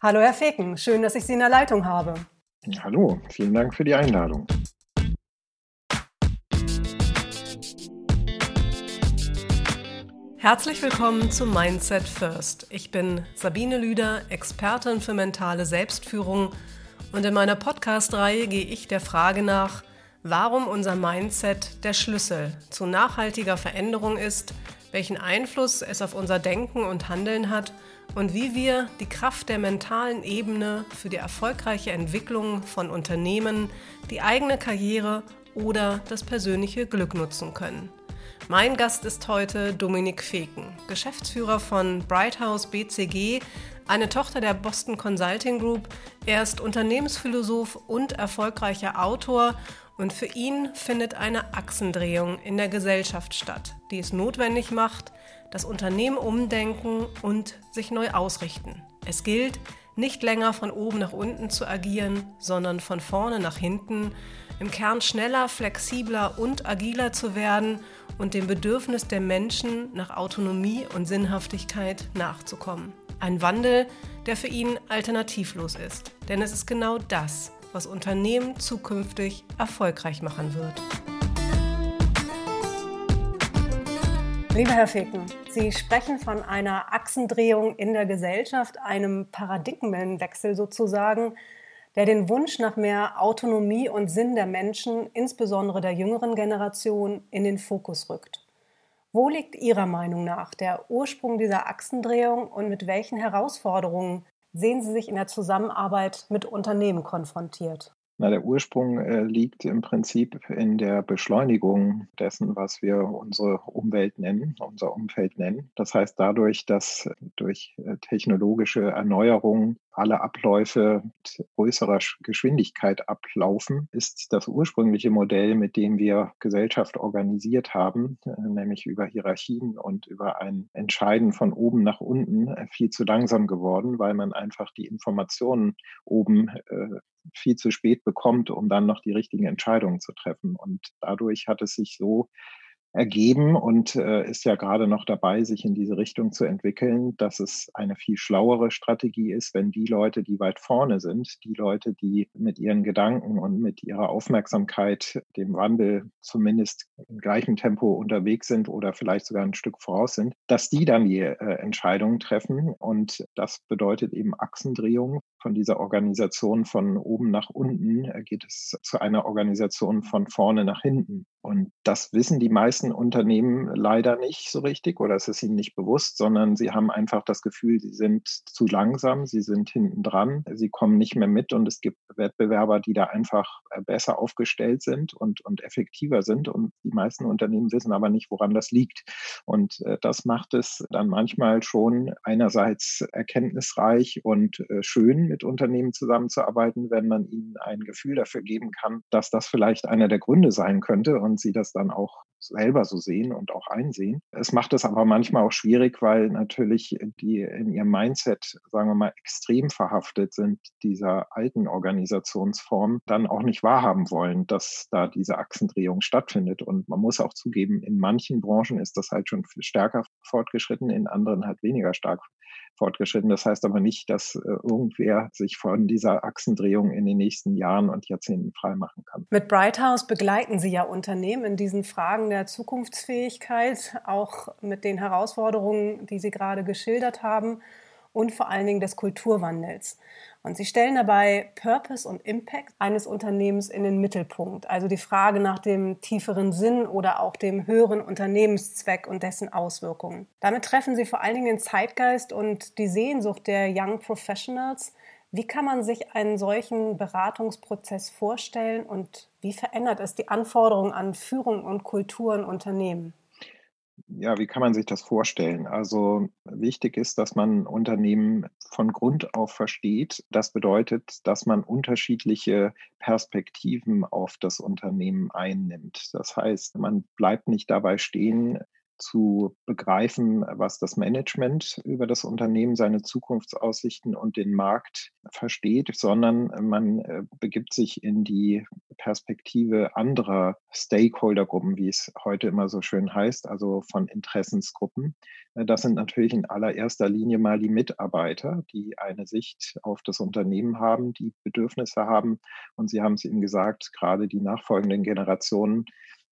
Hallo Herr Feken, schön, dass ich Sie in der Leitung habe. Hallo, vielen Dank für die Einladung. Herzlich willkommen zu Mindset First. Ich bin Sabine Lüder, Expertin für mentale Selbstführung und in meiner Podcast-Reihe gehe ich der Frage nach, warum unser Mindset der Schlüssel zu nachhaltiger Veränderung ist, welchen Einfluss es auf unser Denken und Handeln hat und wie wir die Kraft der mentalen Ebene für die erfolgreiche Entwicklung von Unternehmen, die eigene Karriere oder das persönliche Glück nutzen können. Mein Gast ist heute Dominik Feken, Geschäftsführer von Brighthouse BCG, eine Tochter der Boston Consulting Group. Er ist Unternehmensphilosoph und erfolgreicher Autor und für ihn findet eine Achsendrehung in der Gesellschaft statt, die es notwendig macht, das Unternehmen umdenken und sich neu ausrichten. Es gilt, nicht länger von oben nach unten zu agieren, sondern von vorne nach hinten, im Kern schneller, flexibler und agiler zu werden und dem Bedürfnis der Menschen nach Autonomie und Sinnhaftigkeit nachzukommen. Ein Wandel, der für ihn alternativlos ist. Denn es ist genau das, was Unternehmen zukünftig erfolgreich machen wird. Lieber Herr Feken, Sie sprechen von einer Achsendrehung in der Gesellschaft, einem Paradigmenwechsel sozusagen, der den Wunsch nach mehr Autonomie und Sinn der Menschen, insbesondere der jüngeren Generation, in den Fokus rückt. Wo liegt Ihrer Meinung nach der Ursprung dieser Achsendrehung und mit welchen Herausforderungen sehen Sie sich in der Zusammenarbeit mit Unternehmen konfrontiert? Na, der Ursprung äh, liegt im Prinzip in der Beschleunigung dessen, was wir unsere Umwelt nennen, unser Umfeld nennen. Das heißt dadurch, dass durch äh, technologische Erneuerung alle Abläufe mit größerer Geschwindigkeit ablaufen, ist das ursprüngliche Modell, mit dem wir Gesellschaft organisiert haben, äh, nämlich über Hierarchien und über ein Entscheiden von oben nach unten, äh, viel zu langsam geworden, weil man einfach die Informationen oben äh, viel zu spät bekommt, um dann noch die richtigen Entscheidungen zu treffen. Und dadurch hat es sich so ergeben und äh, ist ja gerade noch dabei, sich in diese Richtung zu entwickeln, dass es eine viel schlauere Strategie ist, wenn die Leute, die weit vorne sind, die Leute, die mit ihren Gedanken und mit ihrer Aufmerksamkeit dem Wandel zumindest im gleichen Tempo unterwegs sind oder vielleicht sogar ein Stück voraus sind, dass die dann die äh, Entscheidungen treffen. Und das bedeutet eben Achsendrehung. Von dieser Organisation von oben nach unten äh, geht es zu einer Organisation von vorne nach hinten. Und das wissen die meisten Unternehmen leider nicht so richtig oder es ist ihnen nicht bewusst, sondern sie haben einfach das Gefühl, sie sind zu langsam, sie sind hinten dran, sie kommen nicht mehr mit und es gibt Wettbewerber, die da einfach äh, besser aufgestellt sind und, und effektiver sind. Und die meisten Unternehmen wissen aber nicht, woran das liegt. Und äh, das macht es dann manchmal schon einerseits erkenntnisreich und schön, mit Unternehmen zusammenzuarbeiten, wenn man ihnen ein Gefühl dafür geben kann, dass das vielleicht einer der Gründe sein könnte. Und sie das dann auch selber so sehen und auch einsehen. Es macht es aber manchmal auch schwierig, weil natürlich die in ihrem Mindset, sagen wir mal, extrem verhaftet sind dieser alten Organisationsform, dann auch nicht wahrhaben wollen, dass da diese Achsendrehung stattfindet. Und man muss auch zugeben, in manchen Branchen ist das halt schon stärker fortgeschritten, in anderen halt weniger stark fortgeschritten. Das heißt aber nicht, dass äh, irgendwer sich von dieser Achsendrehung in den nächsten Jahren und Jahrzehnten freimachen kann. Mit Brighthouse begleiten Sie ja Unternehmen in diesen Fragen der Zukunftsfähigkeit, auch mit den Herausforderungen, die Sie gerade geschildert haben und vor allen Dingen des Kulturwandels. Und sie stellen dabei Purpose und Impact eines Unternehmens in den Mittelpunkt. Also die Frage nach dem tieferen Sinn oder auch dem höheren Unternehmenszweck und dessen Auswirkungen. Damit treffen sie vor allen Dingen den Zeitgeist und die Sehnsucht der Young Professionals. Wie kann man sich einen solchen Beratungsprozess vorstellen und wie verändert es die Anforderungen an Führung und Kultur in Unternehmen? Ja, wie kann man sich das vorstellen? Also wichtig ist, dass man Unternehmen von Grund auf versteht. Das bedeutet, dass man unterschiedliche Perspektiven auf das Unternehmen einnimmt. Das heißt, man bleibt nicht dabei stehen, zu begreifen, was das Management über das Unternehmen, seine Zukunftsaussichten und den Markt versteht, sondern man äh, begibt sich in die Perspektive anderer Stakeholdergruppen, wie es heute immer so schön heißt, also von Interessensgruppen. Äh, das sind natürlich in allererster Linie mal die Mitarbeiter, die eine Sicht auf das Unternehmen haben, die Bedürfnisse haben. Und Sie haben es eben gesagt, gerade die nachfolgenden Generationen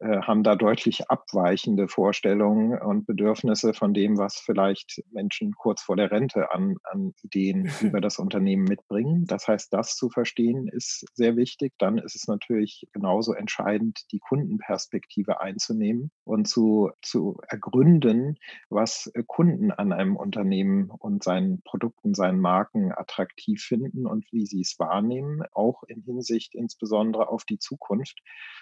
haben da deutlich abweichende Vorstellungen und Bedürfnisse von dem, was vielleicht Menschen kurz vor der Rente an, an Ideen über das Unternehmen mitbringen. Das heißt, das zu verstehen ist sehr wichtig. Dann ist es natürlich genauso entscheidend, die Kundenperspektive einzunehmen und zu, zu ergründen, was Kunden an einem Unternehmen und seinen Produkten, seinen Marken attraktiv finden und wie sie es wahrnehmen, auch in Hinsicht insbesondere auf die Zukunft.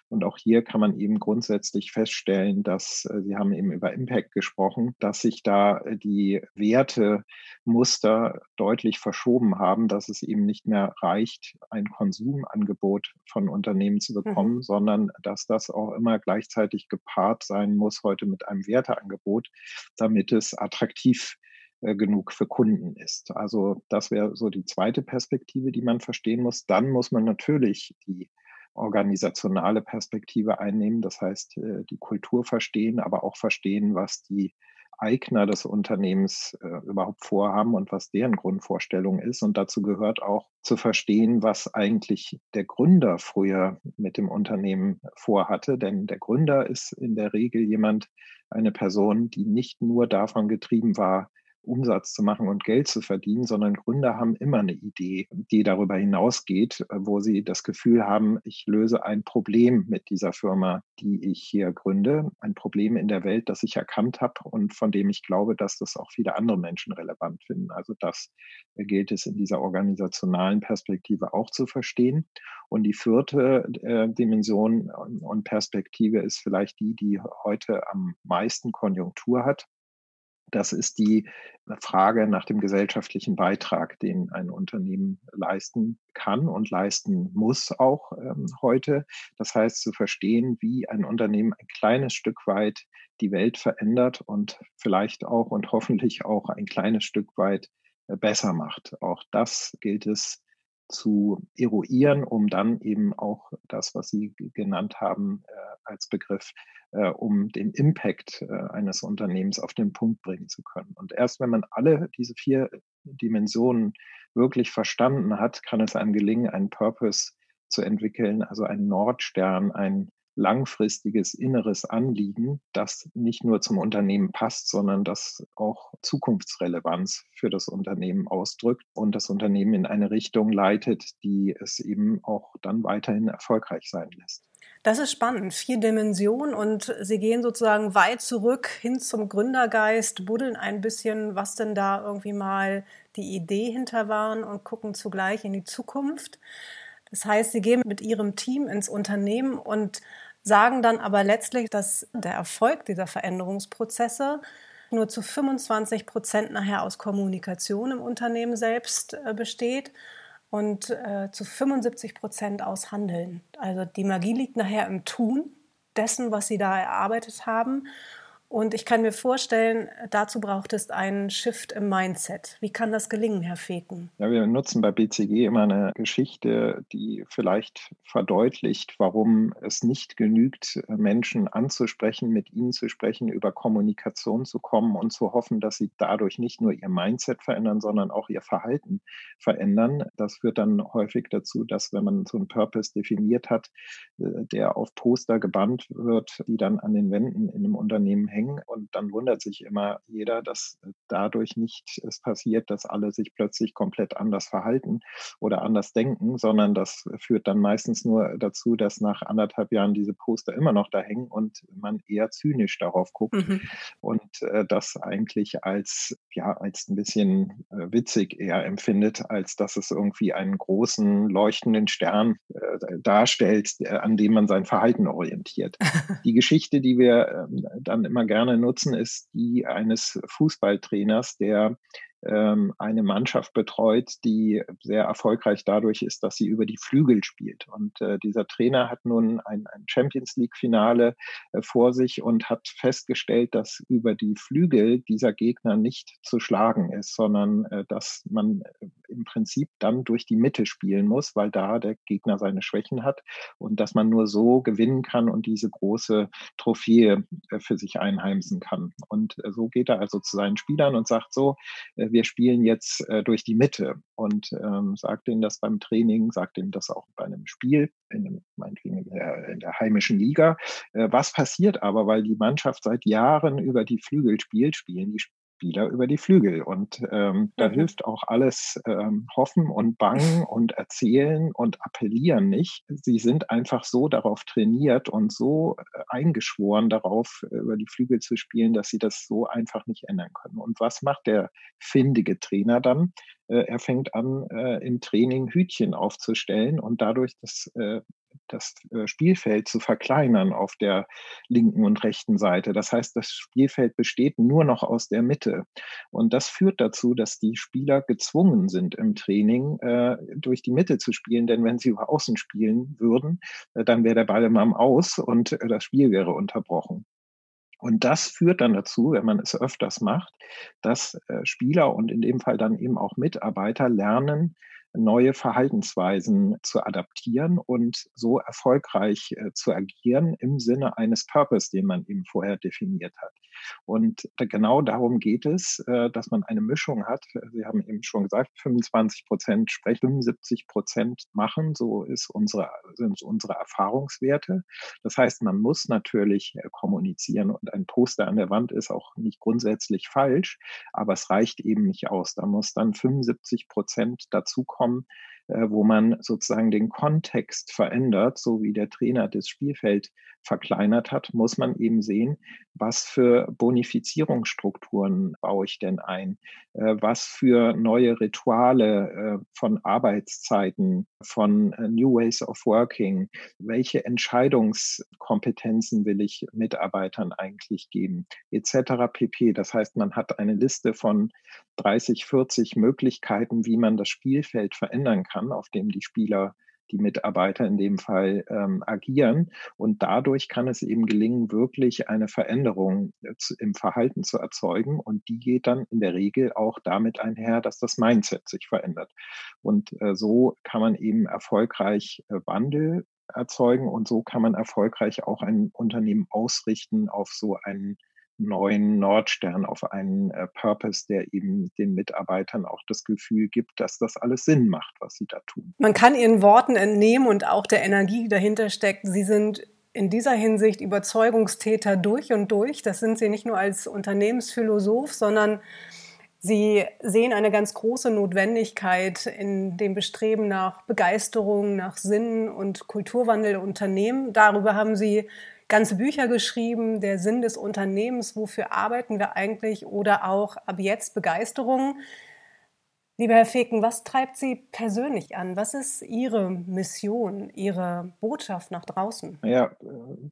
Und auch hier kann man eben grundsätzlich feststellen, dass äh, Sie haben eben über Impact gesprochen, dass sich da äh, die Wertemuster deutlich verschoben haben, dass es eben nicht mehr reicht, ein Konsumangebot von Unternehmen zu mhm. bekommen, mhm. sondern dass das auch immer gleichzeitig gepaart sein muss heute mit einem Werteangebot, damit es attraktiv äh, genug für Kunden ist. Also das wäre so die zweite Perspektive, die man verstehen muss. Dann muss man natürlich die organisationale Perspektive einnehmen, das heißt äh, die Kultur verstehen, aber auch verstehen, was die Eigner des Unternehmens äh, überhaupt vorhaben und was deren Grundvorstellung ist. Und dazu gehört auch zu verstehen, was eigentlich der Gründer früher mit dem Unternehmen vorhatte. Denn der Gründer ist in der Regel jemand, eine Person, die nicht nur davon getrieben war, Umsatz zu machen und Geld zu verdienen, sondern Gründer haben immer eine Idee, die darüber hinausgeht, äh, wo sie das Gefühl haben, ich löse ein Problem mit dieser Firma, die ich hier gründe, ein Problem in der Welt, das ich erkannt habe und von dem ich glaube, dass das auch viele andere Menschen relevant finden. Also das gilt es in dieser organisationalen Perspektive auch zu verstehen. Und die vierte äh, Dimension und Perspektive ist vielleicht die, die heute am meisten Konjunktur hat. Das ist die Frage nach dem gesellschaftlichen Beitrag, den ein Unternehmen leisten kann und leisten muss auch ähm, heute. Das heißt, zu verstehen, wie ein Unternehmen ein kleines Stück weit die Welt verändert und vielleicht auch und hoffentlich auch ein kleines Stück weit äh, besser macht. Auch das gilt es zu eruieren, um dann eben auch das, was Sie genannt haben äh, als Begriff, äh, um den Impact äh, eines Unternehmens auf den Punkt bringen zu können. Und erst wenn man alle diese vier Dimensionen wirklich verstanden hat, kann es einem gelingen, einen Purpose zu entwickeln, also einen Nordstern, ein langfristiges inneres Anliegen, das nicht nur zum Unternehmen passt, sondern das auch Zukunftsrelevanz für das Unternehmen ausdrückt und das Unternehmen in eine Richtung leitet, die es eben auch dann weiterhin erfolgreich sein lässt. Das ist spannend. Vier Dimensionen und Sie gehen sozusagen weit zurück hin zum Gründergeist, buddeln ein bisschen, was denn da irgendwie mal die Idee hinter waren und gucken zugleich in die Zukunft. Das heißt, Sie gehen mit Ihrem Team ins Unternehmen und sagen dann aber letztlich, dass der Erfolg dieser Veränderungsprozesse nur zu 25 Prozent nachher aus Kommunikation im Unternehmen selbst äh, besteht und äh, zu 75 Prozent aus Handeln. Also die Magie liegt nachher im Tun dessen, was sie da erarbeitet haben. Und ich kann mir vorstellen, dazu braucht es einen Shift im Mindset. Wie kann das gelingen, Herr Feken? Ja, wir nutzen bei BCG immer eine Geschichte, die vielleicht verdeutlicht, warum es nicht genügt, Menschen anzusprechen, mit ihnen zu sprechen, über Kommunikation zu kommen und zu hoffen, dass sie dadurch nicht nur ihr Mindset verändern, sondern auch ihr Verhalten verändern. Das führt dann häufig dazu, dass wenn man so einen Purpose definiert hat, äh, der auf Poster gebannt wird, die dann an den Wänden in einem Unternehmen hängen, hängen. Und dann wundert sich immer jeder, dass dadurch nicht es passiert, dass alle sich plötzlich komplett anders verhalten oder anders denken, sondern das führt dann meistens nur dazu, dass nach anderthalb Jahren diese Poster immer noch da hängen und man eher zynisch darauf guckt mhm. und äh, das eigentlich als ja als ein bisschen äh, witzig eher empfindet, als dass es irgendwie einen großen leuchtenden Stern äh, darstellt, an dem man sein Verhalten orientiert. Die Geschichte, die wir ähm, dann immer gerne nutzen, ist die eines Fußballtrainers, der ähm, eine Mannschaft betreut, die sehr erfolgreich dadurch ist, dass sie über die Flügel spielt. Und äh, dieser Trainer hat nun ein, ein Champions League-Finale äh, vor sich und hat festgestellt, dass über die Flügel dieser Gegner nicht zu schlagen ist, sondern äh, dass man äh, im Prinzip dann durch die Mitte spielen muss, weil da der Gegner seine Schwächen hat und dass man nur so gewinnen kann und diese große Trophäe äh, für sich einheimsen kann. Und äh, so geht er also zu seinen Spielern und sagt so, wir spielen jetzt durch die Mitte und ähm, sagt ihnen das beim Training, sagt ihnen das auch bei einem Spiel, in, meinetwegen in der, in der heimischen Liga. was passiert aber, weil die Mannschaft seit Jahren über die Flügel spielt, spielen die Spieler über die Flügel. Und ähm, da mhm. hilft auch alles ähm, Hoffen und Bangen und Erzählen und Appellieren nicht. Sie sind einfach so darauf trainiert und so äh, eingeschworen darauf, über die Flügel zu spielen, dass sie das so einfach nicht ändern können. Und was macht der findige Trainer dann? Äh, er fängt an, äh, im Training Hütchen aufzustellen und dadurch das das äh, Spielfeld zu verkleinern auf der linken und rechten Seite. Das heißt, das Spielfeld besteht nur noch aus der Mitte. Und das führt dazu, dass die Spieler gezwungen sind im Training äh, durch die Mitte zu spielen. Denn wenn sie über Außen spielen würden, äh, dann wäre der Ball immer am Aus und äh, das Spiel wäre unterbrochen. Und das führt dann dazu, wenn man es öfters macht, dass äh, Spieler und in dem Fall dann eben auch Mitarbeiter lernen, neue Verhaltensweisen zu adaptieren und so erfolgreich äh, zu agieren im Sinne eines Purpose, den man eben vorher definiert hat. Und genau darum geht es, äh, dass man eine Mischung hat. Sie haben eben schon gesagt, 25 Prozent sprechen, 75 Prozent machen. So ist unsere, sind unsere Erfahrungswerte. Das heißt, man muss natürlich äh, kommunizieren und ein Poster an der Wand ist auch nicht grundsätzlich falsch, aber es reicht eben nicht aus. Da muss dann 75 Prozent dazukommen, wo man sozusagen den Kontext verändert, so wie der Trainer das Spielfeld verkleinert hat, muss man eben sehen, was für Bonifizierungsstrukturen baue ich denn ein, äh, was für neue Rituale äh, von Arbeitszeiten, von New Ways of Working, welche Entscheidungskompetenzen will ich Mitarbeitern eigentlich geben, etc. pp. Das heißt, man hat eine Liste von 30, 40 Möglichkeiten, wie man das Spielfeld verändern kann, auf dem die Spieler die Mitarbeiter in dem Fall ähm, agieren. Und dadurch kann es eben gelingen, wirklich eine Veränderung äh, im Verhalten zu erzeugen. Und die geht dann in der Regel auch damit einher, dass das Mindset sich verändert. Und äh, so kann man eben erfolgreich äh, Wandel erzeugen und so kann man erfolgreich auch ein Unternehmen ausrichten auf so einen neuen Nordstern, auf einen äh, Purpose, der eben den Mitarbeitern auch das Gefühl gibt, dass das alles Sinn macht, was sie da tun. Man kann Ihren Worten entnehmen und auch der Energie, die dahinter steckt. Sie sind in dieser Hinsicht Überzeugungstäter durch und durch. Das sind Sie nicht nur als Unternehmensphilosoph, sondern Sie sehen eine ganz große Notwendigkeit in dem Bestreben nach Begeisterung, nach Sinn und Kulturwandel Unternehmen. Darüber haben Sie ganze Bücher geschrieben, der Sinn des Unternehmens, wofür arbeiten wir eigentlich oder auch ab jetzt Begeisterung. Lieber Herr Feken, was treibt Sie persönlich an? Was ist Ihre Mission, Ihre Botschaft nach draußen? Ja,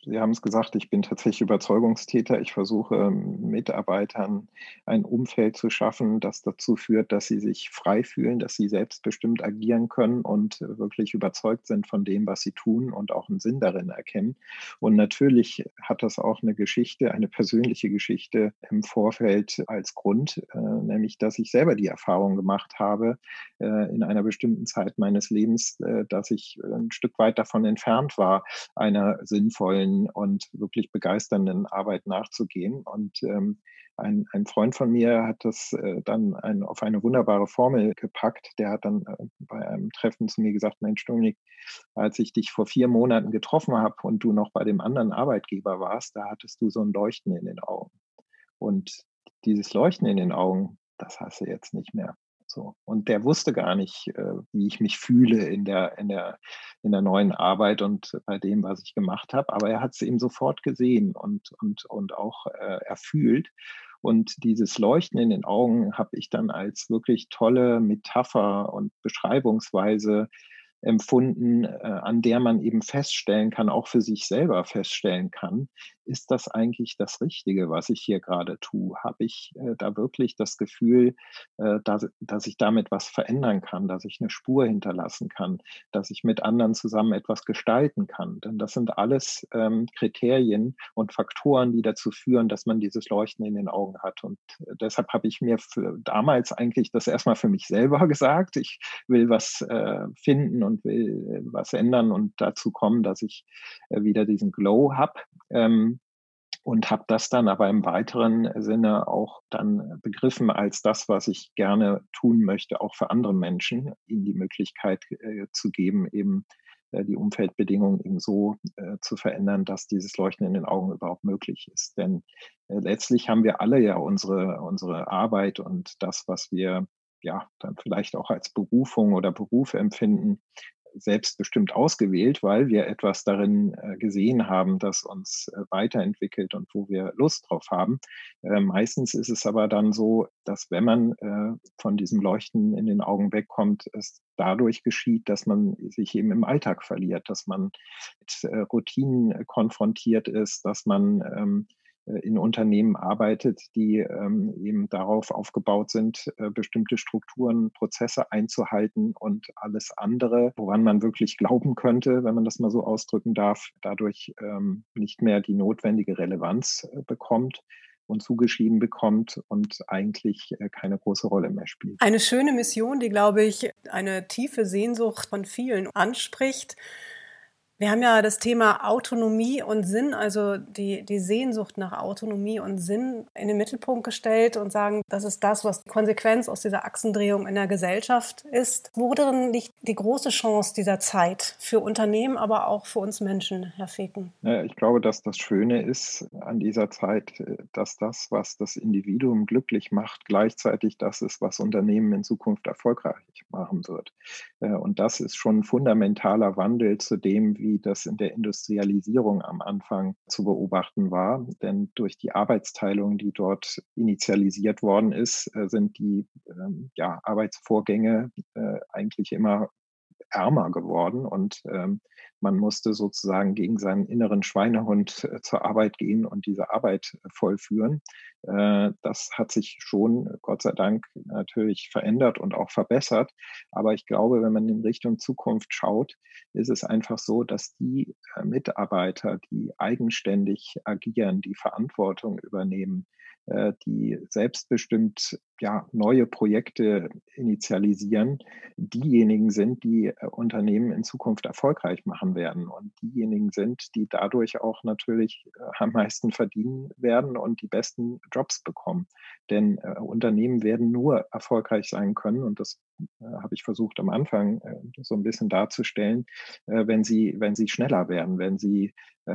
Sie haben es gesagt, ich bin tatsächlich Überzeugungstäter. Ich versuche Mitarbeitern ein Umfeld zu schaffen, das dazu führt, dass sie sich frei fühlen, dass sie selbstbestimmt agieren können und wirklich überzeugt sind von dem, was sie tun und auch einen Sinn darin erkennen. Und natürlich hat das auch eine Geschichte, eine persönliche Geschichte im Vorfeld als Grund, äh, nämlich dass ich selber die Erfahrung gemacht habe äh, in einer bestimmten Zeit meines Lebens, äh, dass ich ein Stück weit davon entfernt war, einer sinnvollen und wirklich begeisternden Arbeit nachzugehen. Und ähm, ein, ein Freund von mir hat das äh, dann ein, auf eine wunderbare Formel gepackt. Der hat dann äh, bei einem Treffen zu mir gesagt, Mensch, Dominik, als ich dich vor vier Monaten getroffen habe und du noch bei dem anderen Arbeitgeber warst, da hattest du so ein Leuchten in den Augen. Und dieses Leuchten in den Augen, das hast du jetzt nicht mehr. So. Und der wusste gar nicht, äh, wie ich mich fühle in der, in, der, in der neuen Arbeit und bei dem, was ich gemacht habe. Aber er hat es eben sofort gesehen und, und, und auch äh, erfühlt. Und dieses Leuchten in den Augen habe ich dann als wirklich tolle Metapher und Beschreibungsweise empfunden, äh, an der man eben feststellen kann, auch für sich selber feststellen kann, ist das eigentlich das Richtige, was ich hier gerade tue? Habe ich äh, da wirklich das Gefühl, äh, dass, dass ich damit was verändern kann, dass ich eine Spur hinterlassen kann, dass ich mit anderen zusammen etwas gestalten kann? Denn das sind alles ähm, Kriterien und Faktoren, die dazu führen, dass man dieses Leuchten in den Augen hat. Und äh, deshalb habe ich mir für damals eigentlich das erstmal für mich selber gesagt. Ich will was äh, finden und will äh, was ändern und dazu kommen, dass ich äh, wieder diesen Glow habe. Ähm, und habe das dann aber im weiteren Sinne auch dann begriffen als das, was ich gerne tun möchte, auch für andere Menschen, ihnen die Möglichkeit äh, zu geben, eben äh, die Umfeldbedingungen eben so äh, zu verändern, dass dieses Leuchten in den Augen überhaupt möglich ist. Denn letztlich haben wir alle ja unsere, unsere Arbeit und das, was wir ja dann vielleicht auch als Berufung oder Beruf empfinden, selbstbestimmt ausgewählt, weil wir etwas darin äh, gesehen haben, das uns äh, weiterentwickelt und wo wir Lust drauf haben. Äh, meistens ist es aber dann so, dass wenn man von diesem Leuchten in den Augen wegkommt, es dadurch geschieht, dass man sich eben im Alltag verliert, dass man mit Routinen konfrontiert ist, dass man ähm, äh, in Unternehmen arbeitet, die ähm, eben darauf aufgebaut sind, äh, bestimmte Strukturen, Prozesse einzuhalten und alles andere, woran man wirklich glauben könnte, wenn man das mal so ausdrücken darf, dadurch ähm, nicht mehr die notwendige Relevanz äh, bekommt und zugeschrieben bekommt und eigentlich äh, keine große Rolle mehr spielt. Eine schöne Mission, die, glaube ich, eine tiefe Sehnsucht von vielen anspricht. Wir haben ja das Thema Autonomie und Sinn, also die, die Sehnsucht nach Autonomie und Sinn in den Mittelpunkt gestellt und sagen, das ist das, was die Konsequenz aus dieser Achsendrehung in der Gesellschaft ist. Worin liegt die große Chance dieser Zeit für Unternehmen, aber auch für uns Menschen, Herr Feken? Ja, ich glaube, dass das Schöne ist an dieser Zeit, dass das, was das Individuum glücklich macht, gleichzeitig das ist, was Unternehmen in Zukunft erfolgreich machen wird. Äh, und das ist schon ein fundamentaler Wandel zu dem, wie das in der Industrialisierung am Anfang zu beobachten war. Denn durch die Arbeitsteilung, die dort initialisiert worden ist, äh, sind die ähm, ja, Arbeitsvorgänge äh, eigentlich immer ärmer geworden und ähm, man musste sozusagen gegen seinen inneren Schweinehund äh, zur Arbeit gehen und diese Arbeit äh, vollführen. Äh, das hat sich schon, Gott sei Dank, natürlich verändert und auch verbessert. Aber ich glaube, wenn man in Richtung Zukunft schaut, ist es einfach so, dass die Mitarbeiter, die eigenständig agieren, die Verantwortung übernehmen, die selbstbestimmt ja, neue Projekte initialisieren, diejenigen sind, die äh, Unternehmen in Zukunft erfolgreich machen werden und diejenigen sind, die dadurch auch natürlich äh, am meisten verdienen werden und die besten Jobs bekommen. Denn äh, Unternehmen werden nur erfolgreich sein können und das äh, habe ich versucht am Anfang äh, so ein bisschen darzustellen, äh, wenn sie, wenn sie schneller werden, wenn sie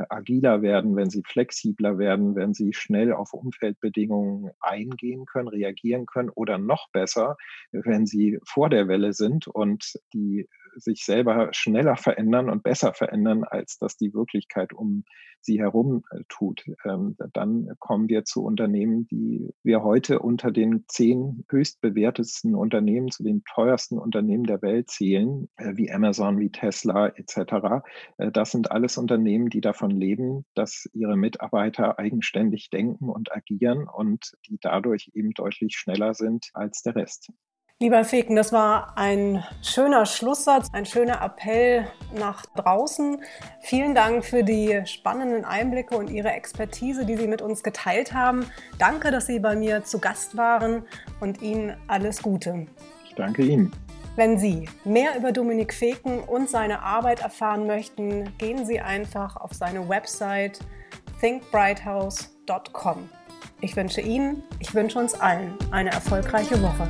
agiler werden, wenn sie flexibler werden, wenn sie schnell auf Umfeldbedingungen eingehen können, reagieren können oder noch besser, wenn sie vor der Welle sind und die sich selber schneller verändern und besser verändern, als das die Wirklichkeit um sie herum äh, tut. Ähm, dann kommen wir zu Unternehmen, die wir heute unter den zehn höchstbewertesten Unternehmen, zu den teuersten Unternehmen der Welt zählen, äh, wie Amazon, wie Tesla etc. Äh, das sind alles Unternehmen, die davon leben, dass ihre Mitarbeiter eigenständig denken und agieren und die dadurch eben deutlich schneller sind als der Rest. Lieber Feken, das war ein schöner Schlusssatz, ein schöner Appell nach draußen. Vielen Dank für die spannenden Einblicke und Ihre Expertise, die Sie mit uns geteilt haben. Danke, dass Sie bei mir zu Gast waren und Ihnen alles Gute. Ich danke Ihnen. Wenn Sie mehr über Dominik Feken und seine Arbeit erfahren möchten, gehen Sie einfach auf seine Website thinkbrighthouse.com. Ich wünsche Ihnen, ich wünsche uns allen eine erfolgreiche Woche.